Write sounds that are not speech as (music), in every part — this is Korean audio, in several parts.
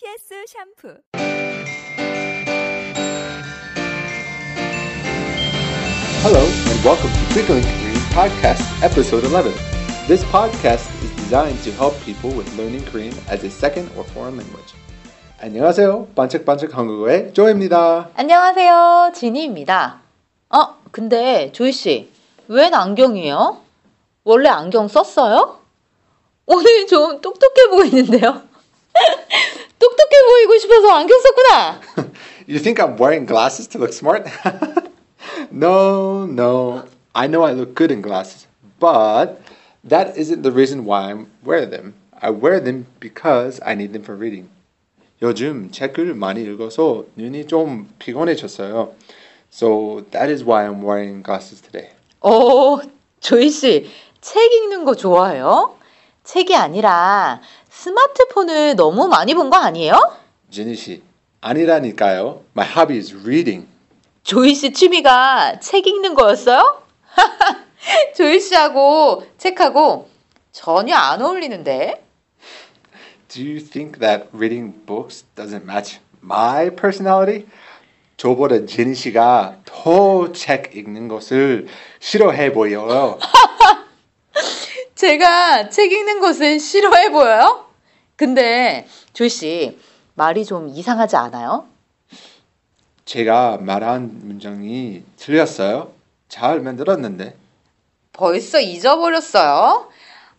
TS 샴푸. Hello, and welcome to Twinkling Korean Podcast, Episode 11. This podcast is designed to help people with learning Korean as a second or foreign language. 안녕하세요. 반짝반짝 한국어의 조입니다. 안녕하세요. 지니입니다. 어, 근데 조이 씨, 웬 안경이에요? 원래 안경 썼어요? 오늘 좀 똑똑해 보이는데요? 똑똑해 보이고 싶어서 안경 썼구나. You think I'm wearing glasses to look smart? no, no. I know I look good in glasses, but that isn't the reason why I wear them. I wear them because I need them for reading. 요즘 책을 많이 읽어서 눈이 좀 피곤해졌어요. So that is why I'm wearing glasses today. 오, 조이 씨, 책 읽는 거 좋아해요? 책이 아니라 스마트폰을 너무 많이 본 거 아니에요? 지니 씨, 아니라니까요. My hobby is reading. 조이 씨 취미가 책 읽는 거였어요? (laughs) 조이 씨하고 책하고 전혀 안 어울리는데. Do you think that reading books doesn't match my personality? 저보다 지니 씨가 더 책 읽는 것을 싫어해 보여요. (laughs) 제가 책 읽는 것을 싫어해 보여요? 근데 조이 씨 말이 좀 이상하지 않아요? 제가 말한 문장이 틀렸어요. 잘 만들었는데. 벌써 잊어버렸어요.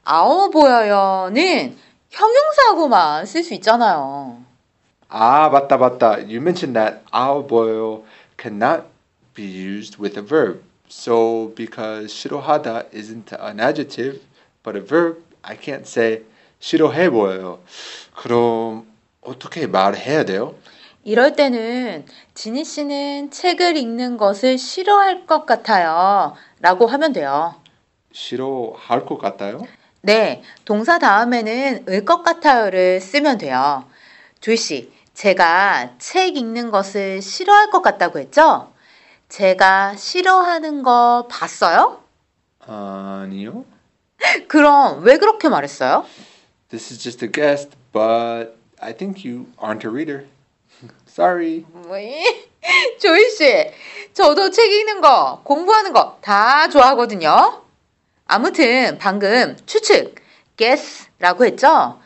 아오 보여요는 형용사하고만 쓸 수 있잖아요. 아, 맞다, 맞다. You mentioned that I'll boil cannot be used with a verb. So, because 싫어하다 isn't an adjective, but a verb, I can't say 싫어해 보여요. 그럼 어떻게 말해야 돼요? 이럴 때는 지니 씨는 책을 읽는 것을 싫어할 것 같아요. 라고 하면 돼요. 싫어할 것 같아요? 네, 동사 다음에는 을 것 같아요를 쓰면 돼요. 조이 씨, 제가 책 읽는 것을 싫어할 것 같다고 했죠? 제가 싫어하는 거 봤어요? 아니요. 그럼 왜 그렇게 말했어요? This is just a guess, but I think you aren't a reader. Sorry. 조이 씨, 저도 책 읽는 거, 공부하는 거 다 좋아하거든요. 아무튼 방금 추측, guess라고 했죠?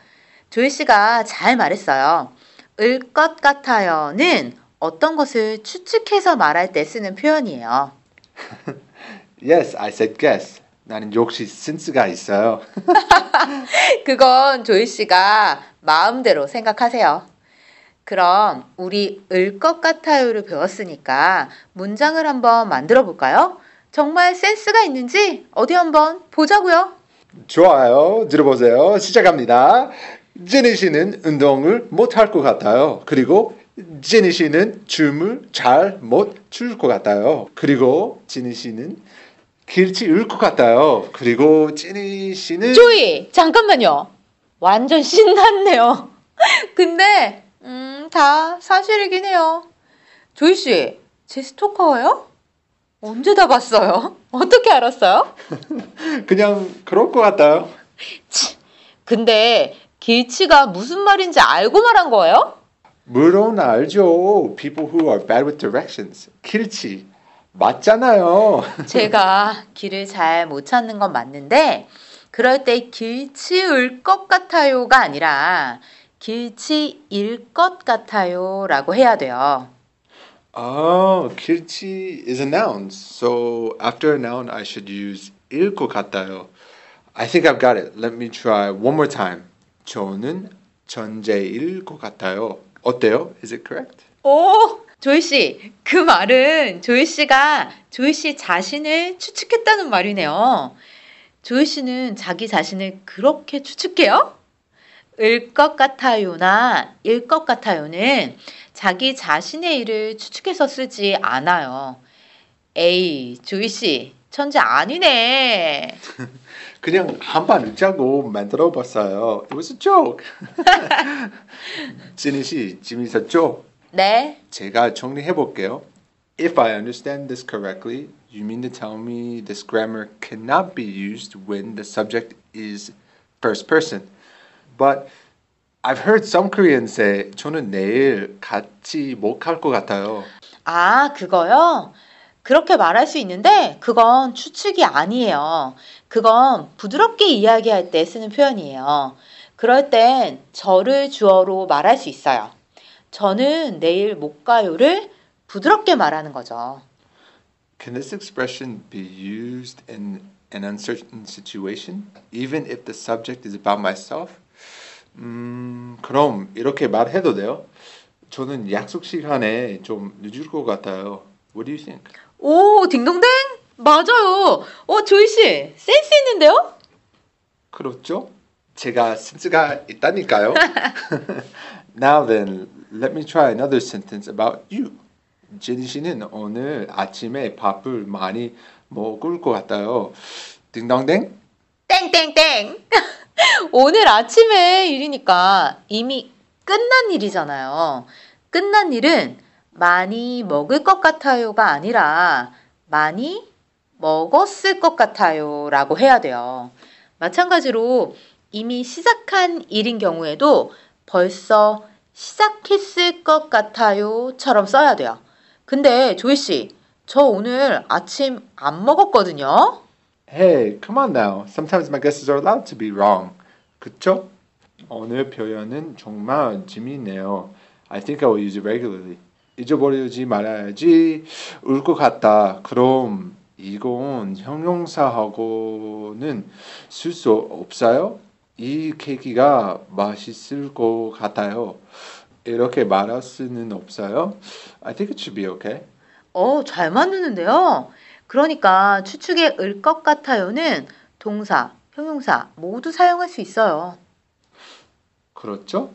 조이 씨가 잘 말했어요. 을 것 같아요는 어떤 것을 추측해서 말할 때 쓰는 표현이에요. (laughs) Yes, I said guess. 나는 역시 센스가 있어요. (laughs) 그건 조이 씨가 마음대로 생각하세요. 그럼 우리 을 것 같아요를 배웠으니까 문장을 한번 만들어 볼까요? 정말 센스가 있는지 어디 한번 보자고요. 좋아요. 들어보세요. 시작합니다. 제니 씨는 운동을 못 할 것 같아요. 그리고 제니 씨는 춤을 잘 못 출 것 같아요. 그리고 제니 씨는 길치 것 같아요. 그리고 제니 씨는 조이, 잠깐만요. 완전 신났네요. (laughs) 근데 음, 다 사실이긴 해요. 조이 씨, 제 스토커예요? 언제 다 봤어요? (laughs) 어떻게 알았어요? (laughs) 그냥 그럴 것 같아요. 근데 길치가 무슨 말인지 알고 말한 거예요? 물론 알죠. People who are bad with directions. 길치 맞잖아요. 제가 길을 잘 못 찾는 건 맞는데 그럴 때 길치울 것 같아요가 아니라 길치일 것 같아요 라고 해야 돼요. Oh, kirchi is a noun. So after a noun, I should use 일 것 같아요. I think I've got it. Let me try one more time. 저는 전제일 것 같아요. 어때요? Is it correct? 오! 조이 씨, 그 말은 조이 씨가 조이 씨 자신을 추측했다는 말이네요. 조이 씨는 자기 자신을 그렇게 추측해요? 을것 같아요나 일 것 같아요는 자기 자신의 일을 추측해서 쓰지 않아요. 에이, 조이 씨, 천재 아니네. (laughs) 그냥 한번 웃자고 만들어 봤어요. It was a joke. 진희 씨, 재밌었죠? 네, 제가 정리해 볼게요. If I understand this correctly, you mean to tell me this grammar cannot be used when the subject is first person. But I've heard some Koreans say 저는 내일 같이 못갈것 같아요. 아, 그거요? 그렇게 말할 수 있는데 그건 추측이 아니에요. 그건 부드럽게 이야기할 때 쓰는 표현이에요. 그럴 땐 저를 주어로 말할 수 있어요. 저는 내일 못 가요를 부드럽게 말하는 거죠. Can this expression be used in an uncertain situation, even if the subject is about myself? 음, 그럼 이렇게 말해도 돼요? 저는 약속 시간에 좀 늦을 것 같아요. What do you think? 오, 딩동댕? 맞아요. 어, 조이 씨, 센스 있는데요? 그렇죠? 제가 센스가 있다니까요. Now then, let me try another sentence about you. 제니 씨는 오늘 아침에 밥을 많이 먹을 것 같아요. 딩동댕? 땡땡땡. (laughs) 오늘 아침에 일이니까 이미 끝난 일이잖아요. 끝난 일은 많이 먹을 것 같아요가 아니라 많이 먹었을 것 같아요 라고 해야 돼요. 마찬가지로 이미 시작한 일인 경우에도 벌써 시작했을 것 같아요처럼 써야 돼요. 근데 조이 씨, 저 오늘 아침 안 먹었거든요. Hey, come on now. Sometimes my guesses are allowed to be wrong. 그쵸? 오늘 표현은 정말 재미있네요. I think I will use it regularly. 잊어버리지 말아야지. 울 것 같다. 그럼 이건 형용사하고는 쓸 수 없어요? 이 케이크가 맛있을 것 같아요. 이렇게 말할 수는 없어요? I think it should be okay. 어, 잘 맞는데요. 그러니까 추측에 을 것 같아요는 동사, 형용사 모두 사용할 수 있어요. 그렇죠?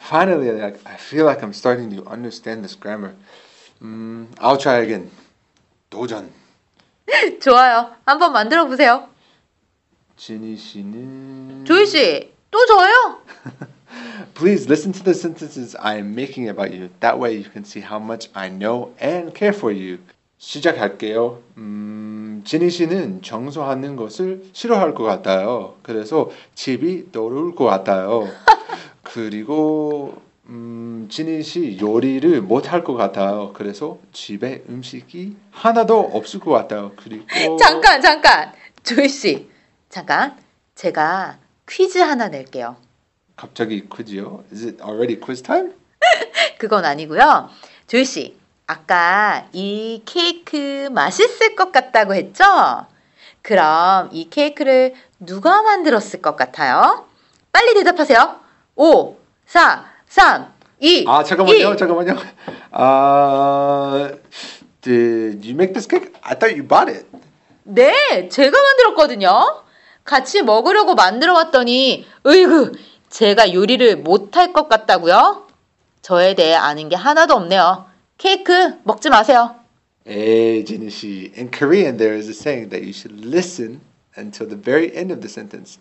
Finally, like, I feel like I'm starting to understand this grammar. 음, I'll try again. 도전. 좋아요. 한번 만들어 보세요. 진희 씨는 조이 씨, 또 저요? (laughs) Please listen to the sentences I am making about you. That way you can see how much I know and care for you. 시작할게요. 음, 진희 씨는 청소하는 것을 싫어할 것 같아요. 그래서 집이 더러울 것 같아요. (laughs) 그리고 음, 진희 씨 요리를 못할 것 같아요. 그래서 집에 음식이 하나도 없을 것 같아요. 그리고 잠깐, 잠깐. 조이 씨, 잠깐. 제가 퀴즈 하나 낼게요. 갑자기 퀴즈요? Is it already quiz time? (laughs) 그건 아니고요. 조이 씨, 아까 이 케이크 맛있을 것 같다고 했죠? 그럼 이 케이크를 누가 만들었을 것 같아요? 빨리 대답하세요. 5, 4, 3, 2, 아 잠깐만요, 1. 잠깐만요. 아, did you make this cake? I thought you bought it. 네, 제가 만들었거든요. 같이 먹으려고 만들어 왔더니, 으이구, 제가 요리를 못할 것 같다고요? 저에 대해 아는 게 하나도 없네요. 케이크 먹지 마세요. Hey, Jenny 씨. In Korean, there is a saying that you should listen until the very end of the sentence.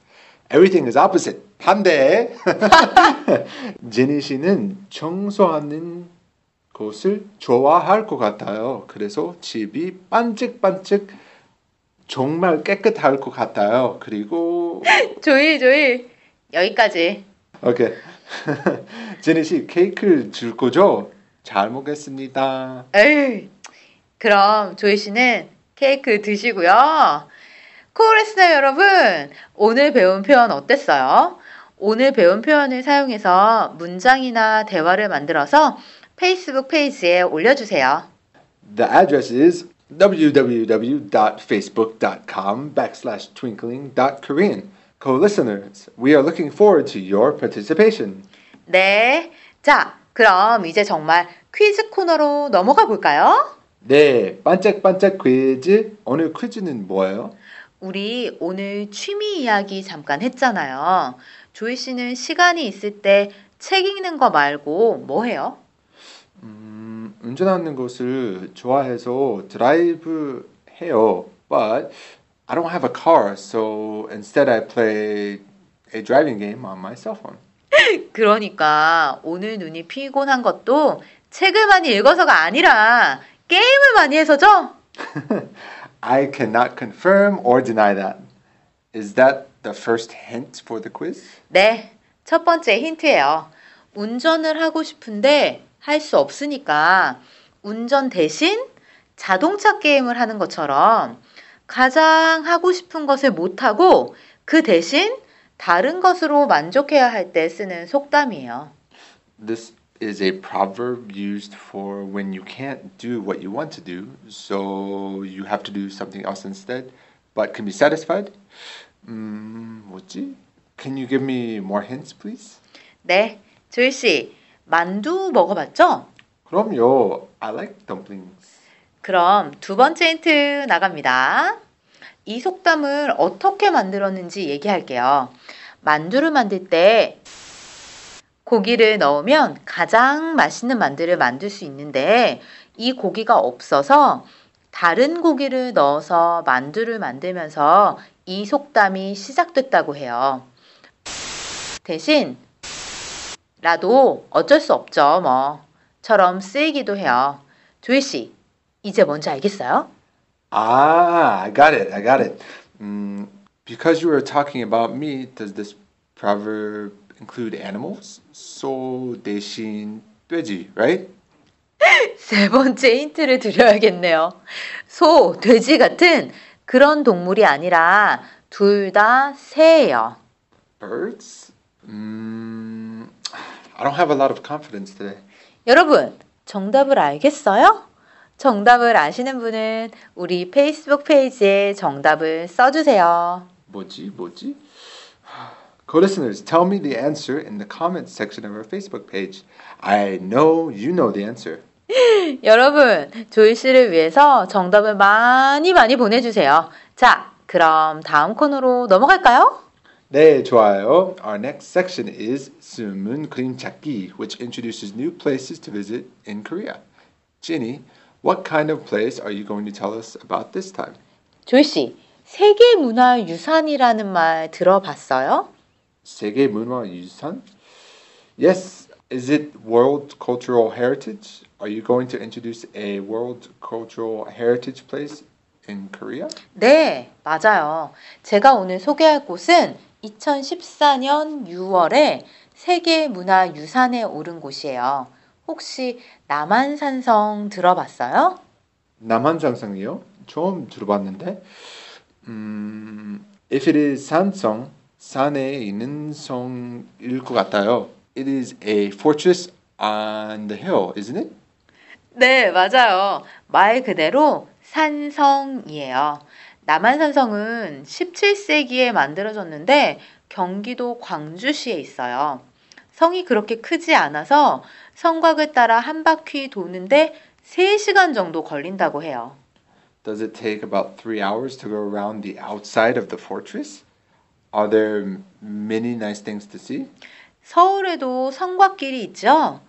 Everything is opposite. 반대. 제니 씨는 청소하는 것을 좋아할 것 같아요. 그래서 집이 반짝반짝 정말 깨끗할 것 같아요. 그리고 (laughs) 조이, 조이. 여기까지. 오케이. (laughs) 제니 씨 케이크를 줄 거죠? 잘 먹겠습니다. 에이, 그럼 조이 씨는 케이크 드시고요. 코레스나 여러분, 오늘 배운 표현 어땠어요? 오늘 배운 표현을 사용해서 문장이나 대화를 만들어서 페이스북 페이지에 올려주세요. The address is www.facebook.com backslash twinkling.korean. Co-listeners, we are looking forward to your participation. 네. 자, 그럼 이제 정말 퀴즈 코너로 넘어가 볼까요? 네, 반짝반짝 퀴즈. 오늘 퀴즈는 뭐예요? 우리 오늘 취미 이야기 잠깐 했잖아요. 조이 씨는 시간이 있을 때 책 읽는 거 말고 뭐 해요? 음, 운전하는 것을 좋아해서 드라이브 해요. But I don't have a car, so instead I play a driving game on my cell phone. 그러니까 오늘 눈이 피곤한 것도 책을 많이 읽어서가 아니라 게임을 많이 해서죠? I cannot confirm or deny that. Is that the first hint for the quiz? 네. 첫 번째 힌트예요. 운전을 하고 싶은데 할 수 없으니까 운전 대신 자동차 게임을 하는 것처럼 가장 하고 싶은 것을 못하고 그 대신 다른 것으로 만족해야 할 때 쓰는 속담이에요. This is a proverb used for when you can't do what you want to do, so you have to do something else instead, but can be satisfied. 음, 뭐지? Can you give me more hints, please? 네. 조이 씨, 만두 먹어봤죠? 그럼요. I like dumplings. 그럼 두 번째 힌트 나갑니다. 이 속담을 어떻게 만들었는지 얘기할게요. 만두를 만들 때 고기를 넣으면 가장 맛있는 만두를 만들 수 있는데 이 고기가 없어서 다른 고기를 넣어서 만두를 만들면서 이 속담이 시작됐다고 해요. 대신 라도 어쩔 수 없죠, 뭐. 처럼 쓰이기도 해요. 조이 씨, 이제 뭔지 알겠어요? Ah, I got it. I got it. Mm, because you were talking about me, does this proverb include animals? 소 대신 돼지, right? 세 번째 힌트를 드려야겠네요. 소, 돼지 같은 그런 동물이 아니라 둘 다 새예요. Birds? Mm, I don't have a lot of confidence today. 여러분, 정답을 알겠어요? 정답을 아시는 분은 우리 페이스북 페이지에 정답을 써주세요. 뭐지? 뭐지? Co-listeners, tell me the answer in the comments section of our Facebook page. I know you know the answer. 여러분, 조이 씨를 위해서 정답을 많이 많이 보내주세요. 자, 그럼 다음 코너로 넘어갈까요? 네, 좋아요. Our next section is 숨은 그림 찾기, which introduces new places to visit in Korea. Ginny, what kind of place are you going to tell us about this time? 조이 씨, 세계문화유산이라는 말 들어봤어요? 세계문화유산? Yes, is it World Cultural Heritage? Are you going to introduce a World Cultural Heritage place in Korea? 네, 맞아요. 제가 오늘 소개할 곳은 2014년 6월에 세계문화유산에 오른 곳이에요. 혹시 남한산성 들어봤어요? 남한장성이요? 처음 들어봤는데. 음, if it is 산성, 산에 있는 성일 것 같아요. It is a fortress on the hill, isn't it? 네, 맞아요. 말 그대로 산성이에요. 남한산성은 17세기에 만들어졌는데 경기도 광주시에 있어요. 성이 그렇게 크지 않아서 성곽을 따라 한 바퀴 도는데 3시간 정도 걸린다고 해요. Does it take about three hours to go around the outside of the fortress? Are there many nice things to see? 서울에도 성곽길이 있죠?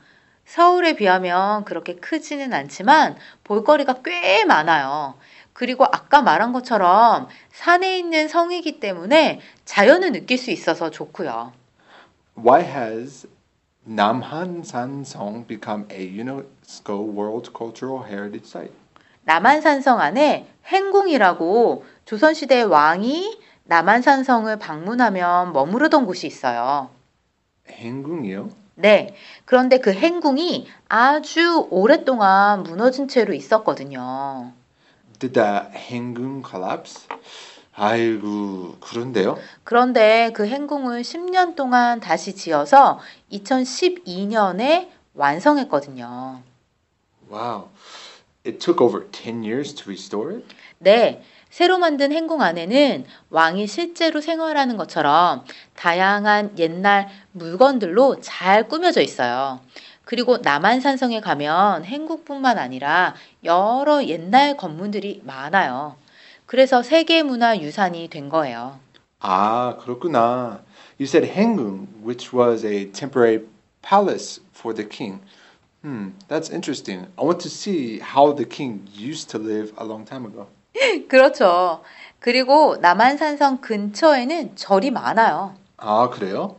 서울에 비하면 그렇게 크지는 않지만 볼거리가 꽤 많아요. 그리고 아까 말한 것처럼 산에 있는 성이기 때문에 자연을 느낄 수 있어서 좋고요. Why has Namhansansong become a UNESCO World Cultural Heritage Site? 남한산성 안에 행궁이라고 조선시대 왕이 남한산성을 방문하면 머무르던 곳이 있어요. 행궁이요? 네. 그런데 그 행궁이 아주 오랫동안 무너진 채로 있었거든요. Did the Hengung collapse? 아이고, 그런데요? 그런데 그 행궁을 10년 동안 다시 지어서 2012년에 완성했거든요. Wow. It took over 10 years to restore it? 네, 새로 만든 행궁 안에는 왕이 실제로 생활하는 것처럼 다양한 옛날 물건들로 잘 꾸며져 있어요. 그리고 남한산성에 가면 행궁뿐만 아니라 여러 옛날 건물들이 많아요. 그래서 세계문화유산이 된 거예요. 아, 그렇구나. You said Hengung, which was a temporary palace for the king. Hmm, that's interesting. I want to see how the king used to live a long time ago. 그렇죠. 그리고 남한산성 근처에는 절이 많아요. 아, 그래요?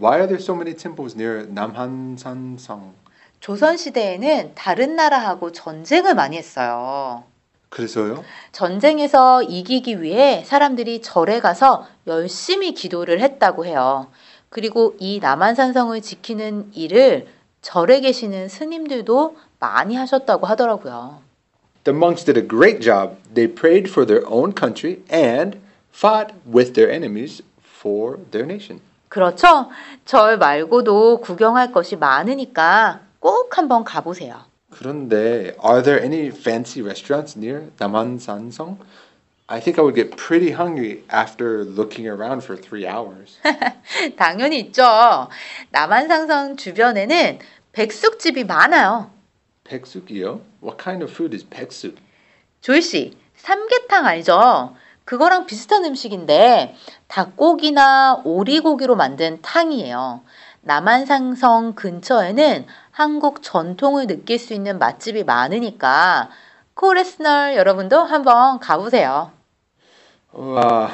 Why are there so many temples near 남한산성? 조선 시대에는 다른 나라하고 전쟁을 많이 했어요. 그래서요? 전쟁에서 이기기 위해 사람들이 절에 가서 열심히 기도를 했다고 해요. 그리고 이 남한산성을 지키는 일을 절에 계시는 스님들도 많이 하셨다고 하더라고요. The monks did a great job. They prayed for their own country and fought with their enemies for their nation. 그렇죠? 절 말고도 구경할 것이 많으니까 꼭 한번 가보세요. 그런데 are there any fancy restaurants near 남한산성? I think I would get pretty hungry after looking around for three hours. 당연히 있죠. 남한산성 주변에는 백숙집이 많아요. 백숙이요? What kind of food is 백숙? 조이 씨, 삼계탕 알죠? 그거랑 비슷한 음식인데 닭고기나 오리고기로 만든 탕이에요. 남한산성 근처에는 한국 전통을 느낄 수 있는 맛집이 많으니까 코레스널 여러분도 한번 가보세요. 와,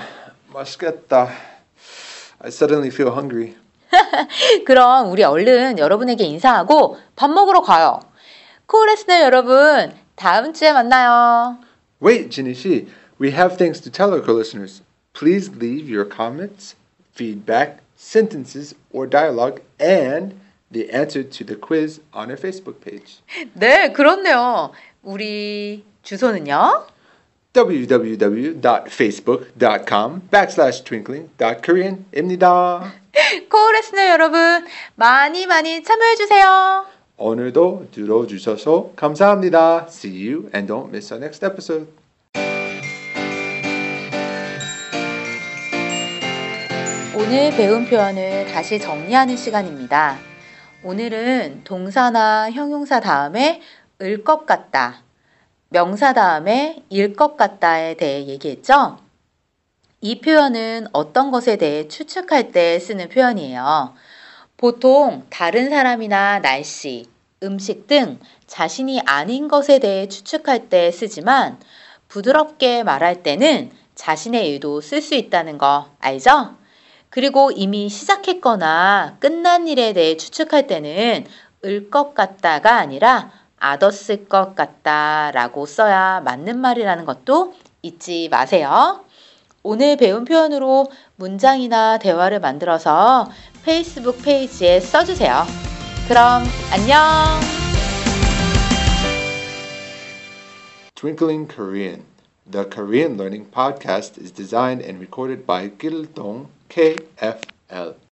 맛있겠다. I suddenly feel hungry. (laughs) 그럼 우리 얼른 여러분에게 인사하고 밥 먹으러 가요. 코레스널 여러분, 다음 주에 만나요. Wait, Jinny Shi, we have things to tell our co-listeners. Please leave your comments, feedback, sentences, or dialogue, and the answer to the quiz on our Facebook page. 네, 그렇네요. 우리 주소는요? www.facebook.com backslash twinkling.korean입니다. (laughs) 코레스널 여러분, 많이 많이 참여해주세요. 오늘도 들어주셔서 감사합니다. See you and don't miss our next episode. 오늘 배운 표현을 다시 정리하는 시간입니다. 오늘은 동사나 형용사 다음에 을 것 같다, 명사 다음에 일 것 같다에 대해 얘기했죠? 이 표현은 어떤 것에 대해 추측할 때 쓰는 표현이에요. 보통 다른 사람이나 날씨, 음식 등 자신이 아닌 것에 대해 추측할 때 쓰지만 부드럽게 말할 때는 자신의 일도 쓸 수 있다는 거 알죠? 그리고 이미 시작했거나 끝난 일에 대해 추측할 때는 을 것 같다가 아니라 아뒀을 것 같다라고 써야 맞는 말이라는 것도 잊지 마세요. 오늘 배운 표현으로 문장이나 대화를 만들어서 페이스북 페이지에 써주세요. 그럼 안녕! Twinkling Korean. The Korean Learning Podcast is designed and recorded by Gildong KFL.